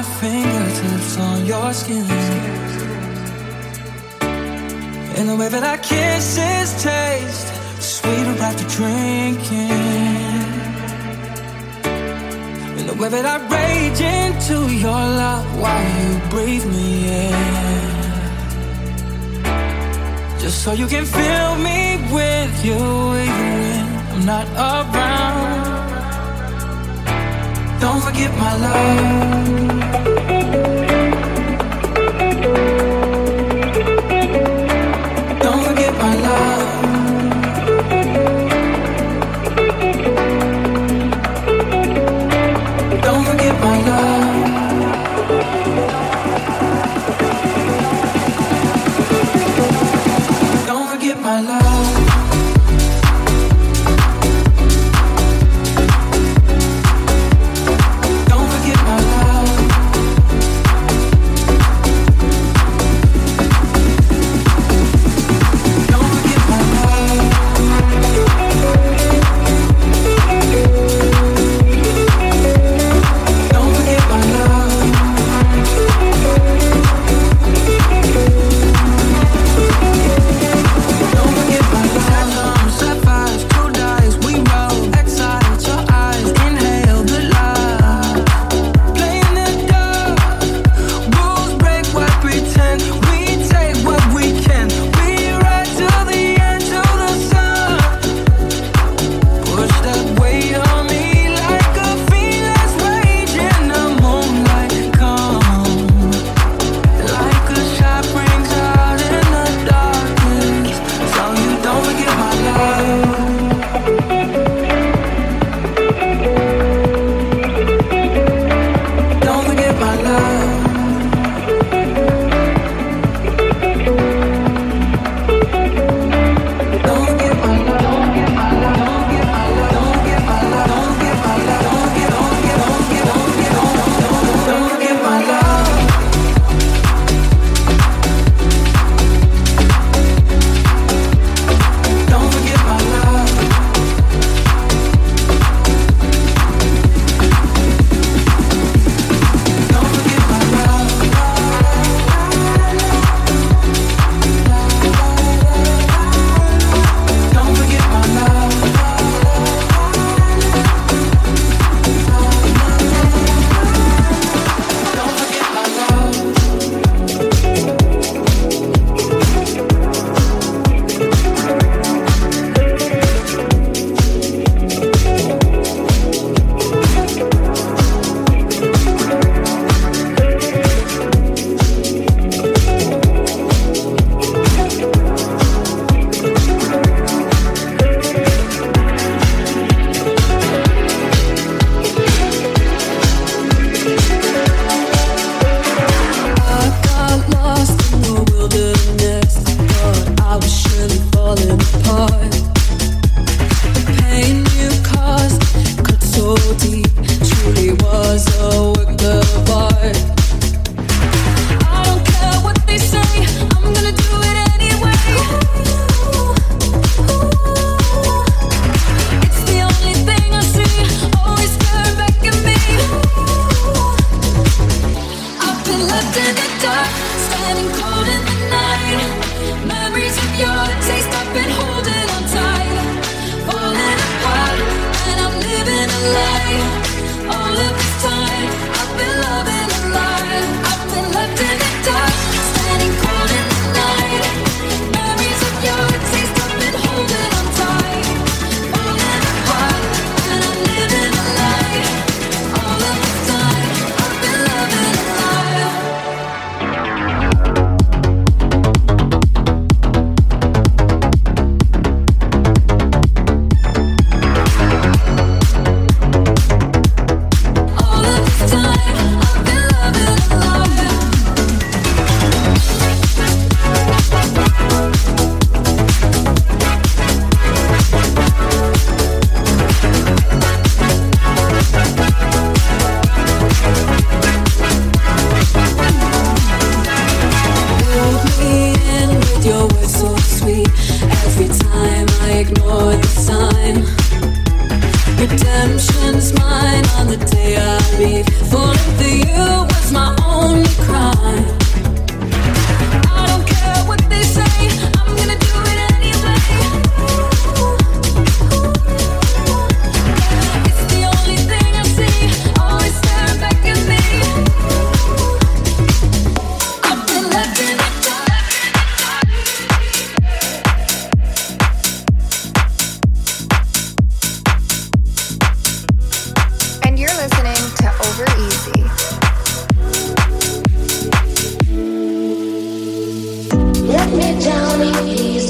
my fingertips on your skin. And the way that our kisses taste sweeter after drinking. And the way that I rage into your love while you breathe me in. Just so you can fill me with you even when I'm not around. Don't forget my love. me down in peace.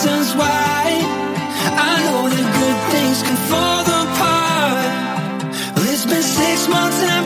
Reasons why. I know that good things can fall apart. Well, it's been six months and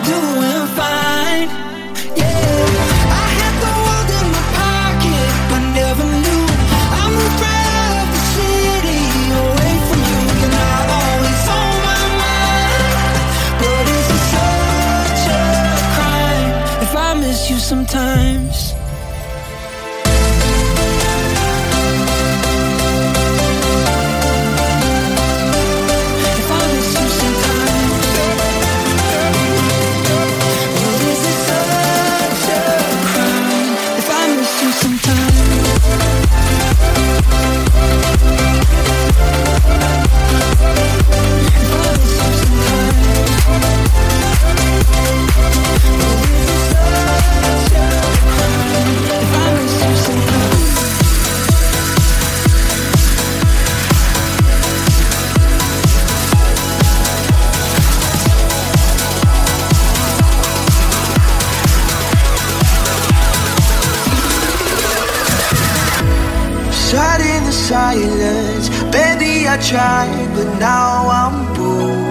silence. Baby, I tried, but now I'm bored.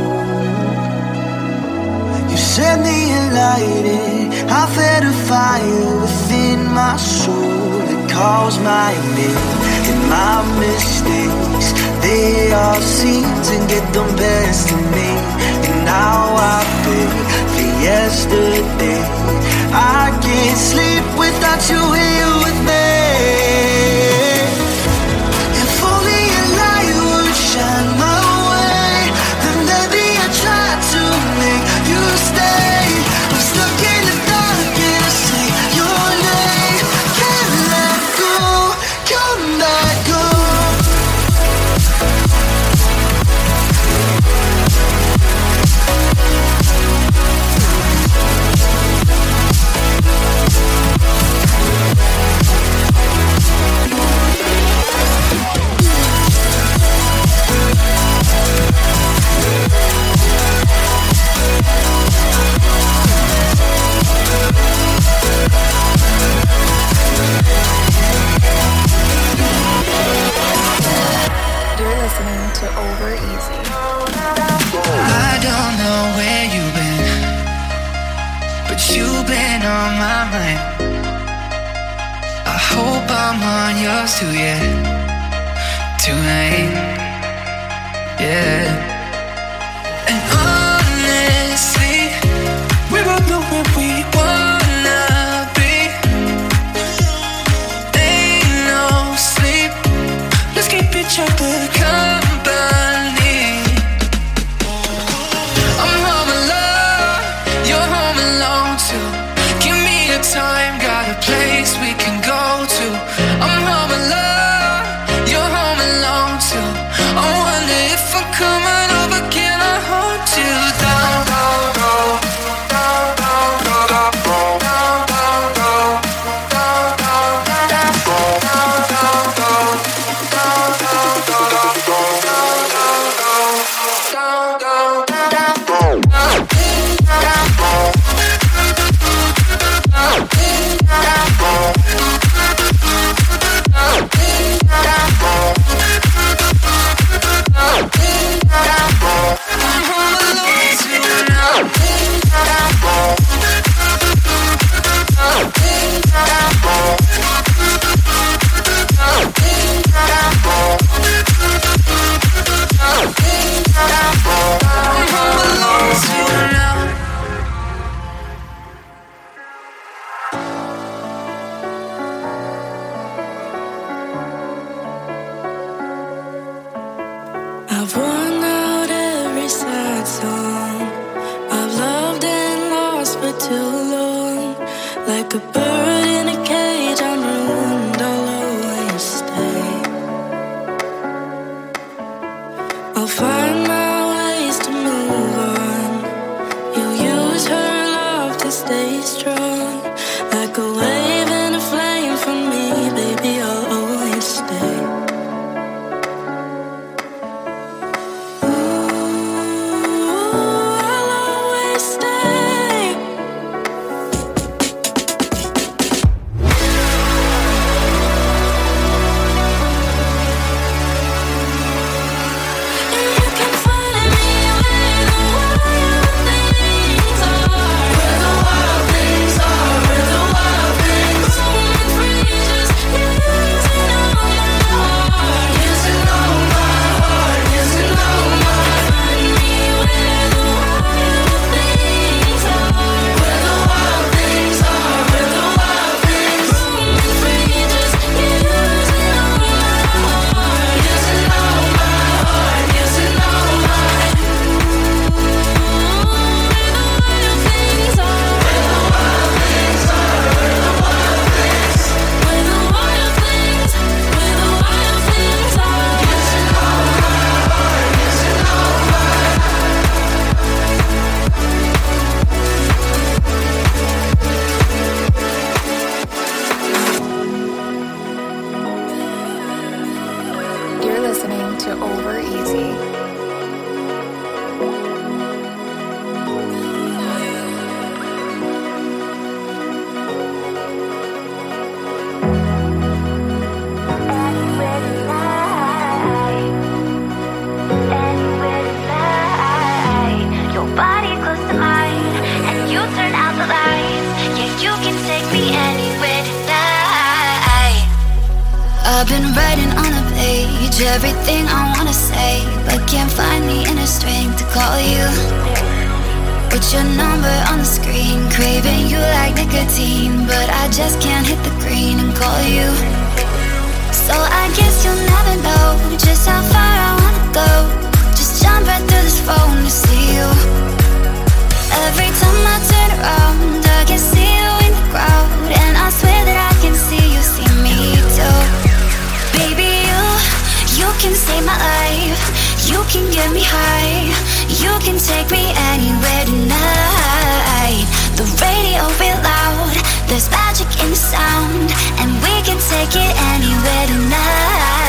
You set me alighted. I fed a fire within my soul. that calls my name and my mistakes. They all seem to get the best of me. And now I pay for yesterday. I can't sleep without you here with me. I hope I'm on yours too, yeah. Tonight, yeah. save my life. You can get me high. You can take me anywhere tonight. The radio will loud. There's magic in the sound. And we can take it anywhere tonight.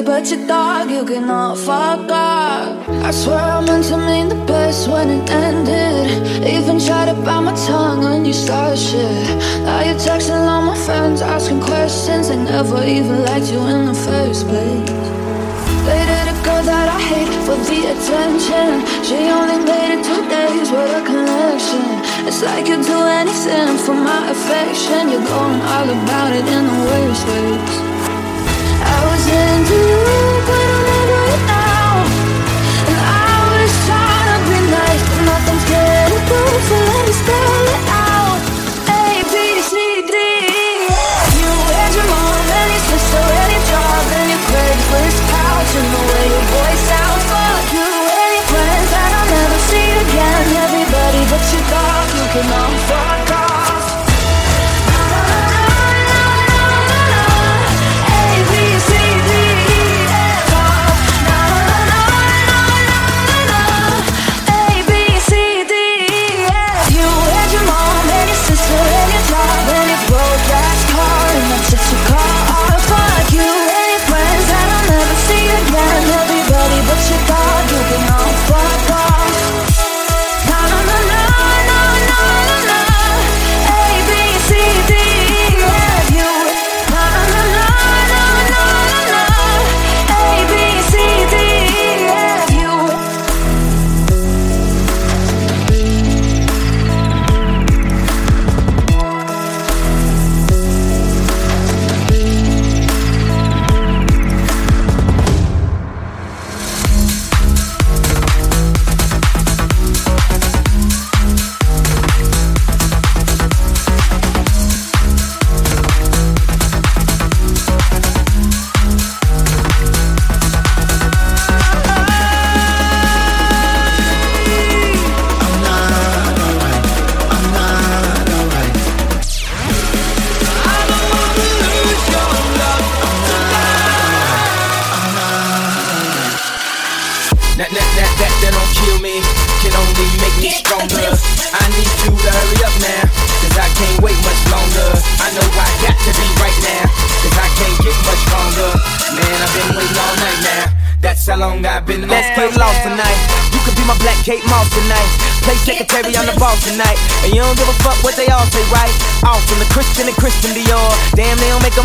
But your dog, you can all fuck up. I swear I meant to mean the best when it ended. Even tried to bite my tongue when you started shit. Now you're texting all my friends, asking questions. They never even liked you in the first place. Dated a girl that I hate for the attention. She only made it two days, what a connection. It's like you'd do anything for my affection. You're going all about it in the worst ways. I was you, but I'm over it now. And I was trying to be nice, but nothing's getting through, so let me spell it out. A, B, C, D, You and your mom, and your sister, and your job, and your Craigslist watching the way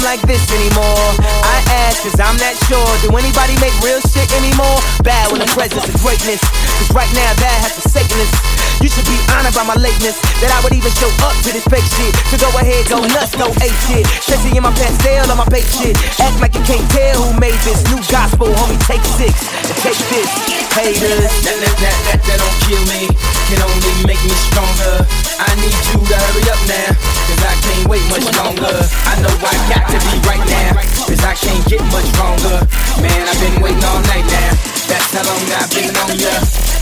like this anymore. I ask, cause I'm not sure. Do anybody make real shit anymore? Bad when the presence of greatness that I would even show up to this fake shit. So go ahead, go nuts, go ape shit. Stressing in my Pastelle on my fake shit. Act like you can't tell who made this new gospel, homie. Take six and take this, haters. That, that, that, that, that don't kill me, can only make me stronger. I need you to hurry up now, cause I can't wait much longer. I know I got to be right now, cause I can't get much stronger. Man, I've been waiting all night now. That's how long I've been on ya.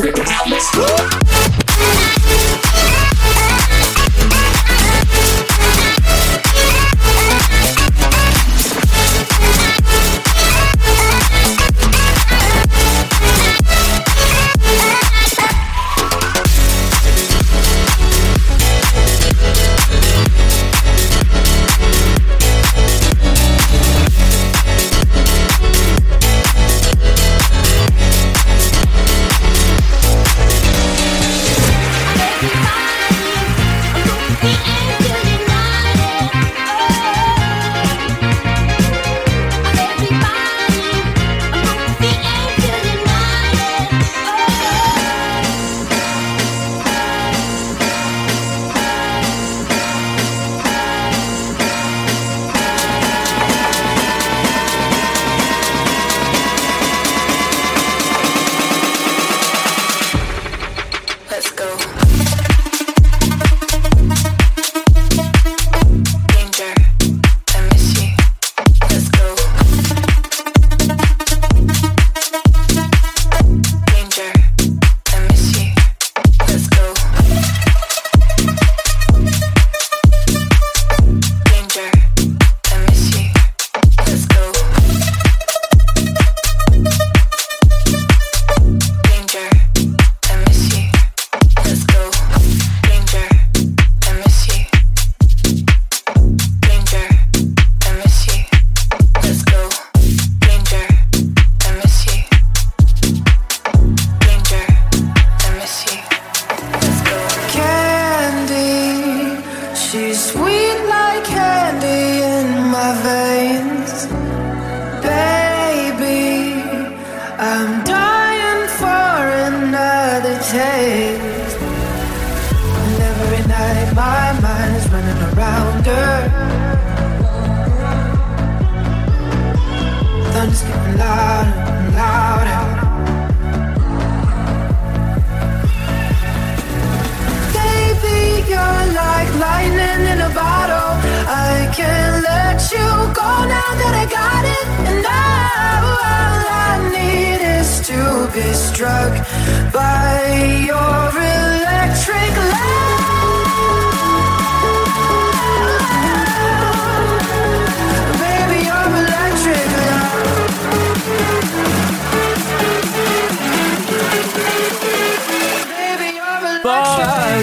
Thank you.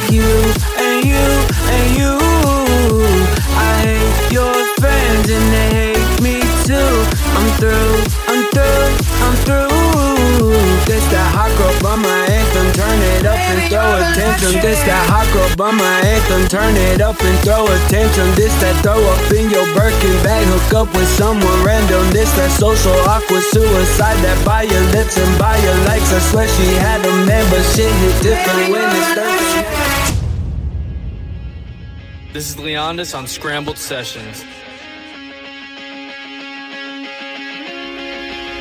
You and you and you. I hate your friends and they hate me too. I'm through, I'm through, I'm through. This that hot girl bummer anthem, turn it up and throw a tantrum. This that hot girl bummer anthem, turn it up and throw a tantrum. This that throw up in your Birkin bag, hook up with someone random. This that social awkward suicide that buy your lips and buy your likes. I swear she had a man, but shit hit different when it's This is Leondis on Scrambled Sessions.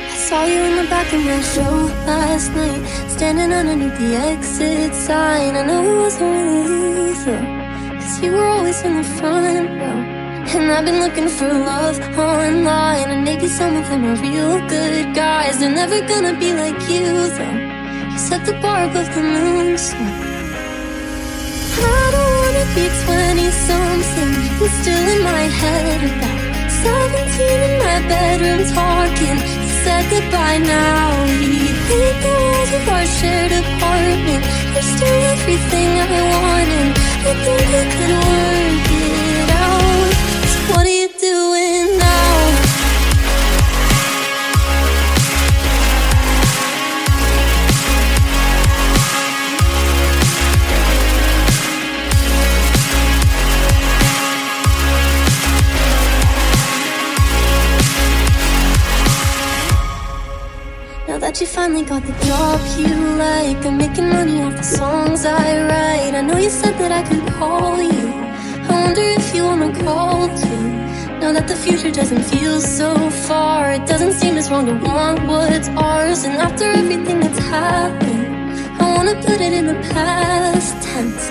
I saw you in the back of my show last night, standing underneath the exit sign. I know it wasn't really you, cause you were always in the front row. And I've been looking for love online, and maybe some of them are real good guys. They're never gonna be like you, though. You set the bar above the moon, so. Be 20 something and still in my head about 17 in my bedroom talking. You said goodbye now. We paint the walls of our shared apartment. You're still everything I wanted. I think we could work That you finally got the job you like, I'm making money off the songs I write. I know you said that I could call you. I wonder if you wanna call too. Now that the future doesn't feel so far, it doesn't seem as wrong to want what's ours. And after everything that's happened, I wanna put it in the past tense.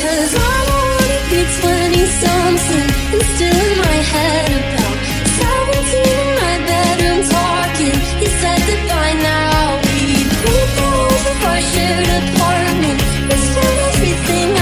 Cause I wanna be 20 something and still in my head about 17 in my bedroom talking. You said goodbye shared apartment. It's everything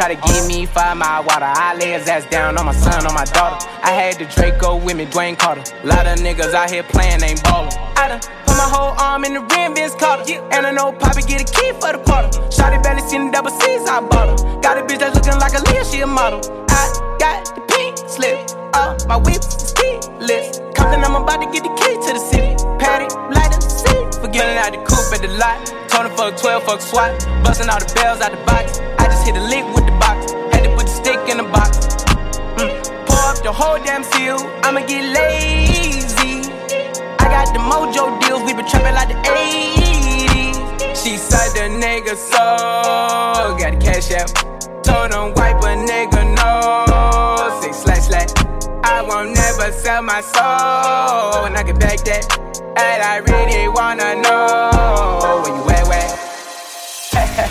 try to give me five mile water. I lay his ass down on my son, on my daughter. I had the Draco with me, Dwayne Carter. Lot of niggas out here playing, ain't ballin'. I done put my whole arm in the rim, Vince Carter. And I know Poppy get a key for the quarter. Shotty barely seen the double C's, I bought her. Got a bitch that's looking like Aaliyah, she a model. I got the pink slip. Uh, my whip is keyless. Compton, I'm about to get the key to the city. Patty, light up the city. Forgetting out the coupe at the lot. Him fuck 12, fuck SWAT. Busting all the bells out the box. I just hit a lick with Up the whole damn seal. I'ma get lazy. I got the mojo deals. We been trapping like the 80s. She said the nigga so. Got the cash out. Told him wipe a nigga no. Say slash slash. I won't never sell my soul. And I can back that. And I really wanna know where you?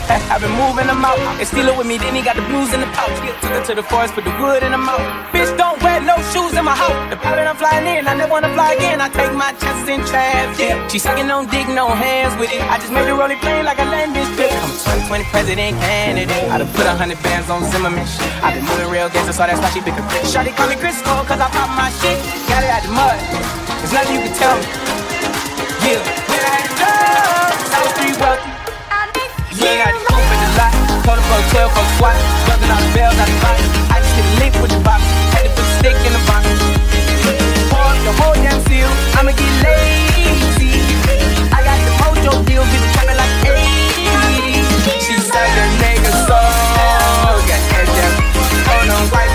I've been moving them out. And steal it with me, then he got the blues in the pouch. Took her to the forest, put the wood in the mouth. Bitch, don't wear no shoes in my house. The pilot I'm flying in, I never wanna fly again. I take my chances in traffic. She sucking on dick, no hands with it. I just made the rolling plane like a landing strip. I'm 2020 president candidate. I done put a hundred bands on Zimmerman. shit. I been moving real gangster, so that's why she pick a bitch. Shawty call me Chris Cole, cause I pop my shit. Got it out the mud. There's nothing you can tell me. yeah, I just opened the lot. Called up hotel, called SWAT. Bugging out the bells, out the box. I just hit get lit with the box. Had to put a stick in the box. Pour up the whole damn seal. I'ma get lazy. I got the mojo deal, bitch, trapping like 80. She's like a nigga so. Got that, yeah. Hold on, right.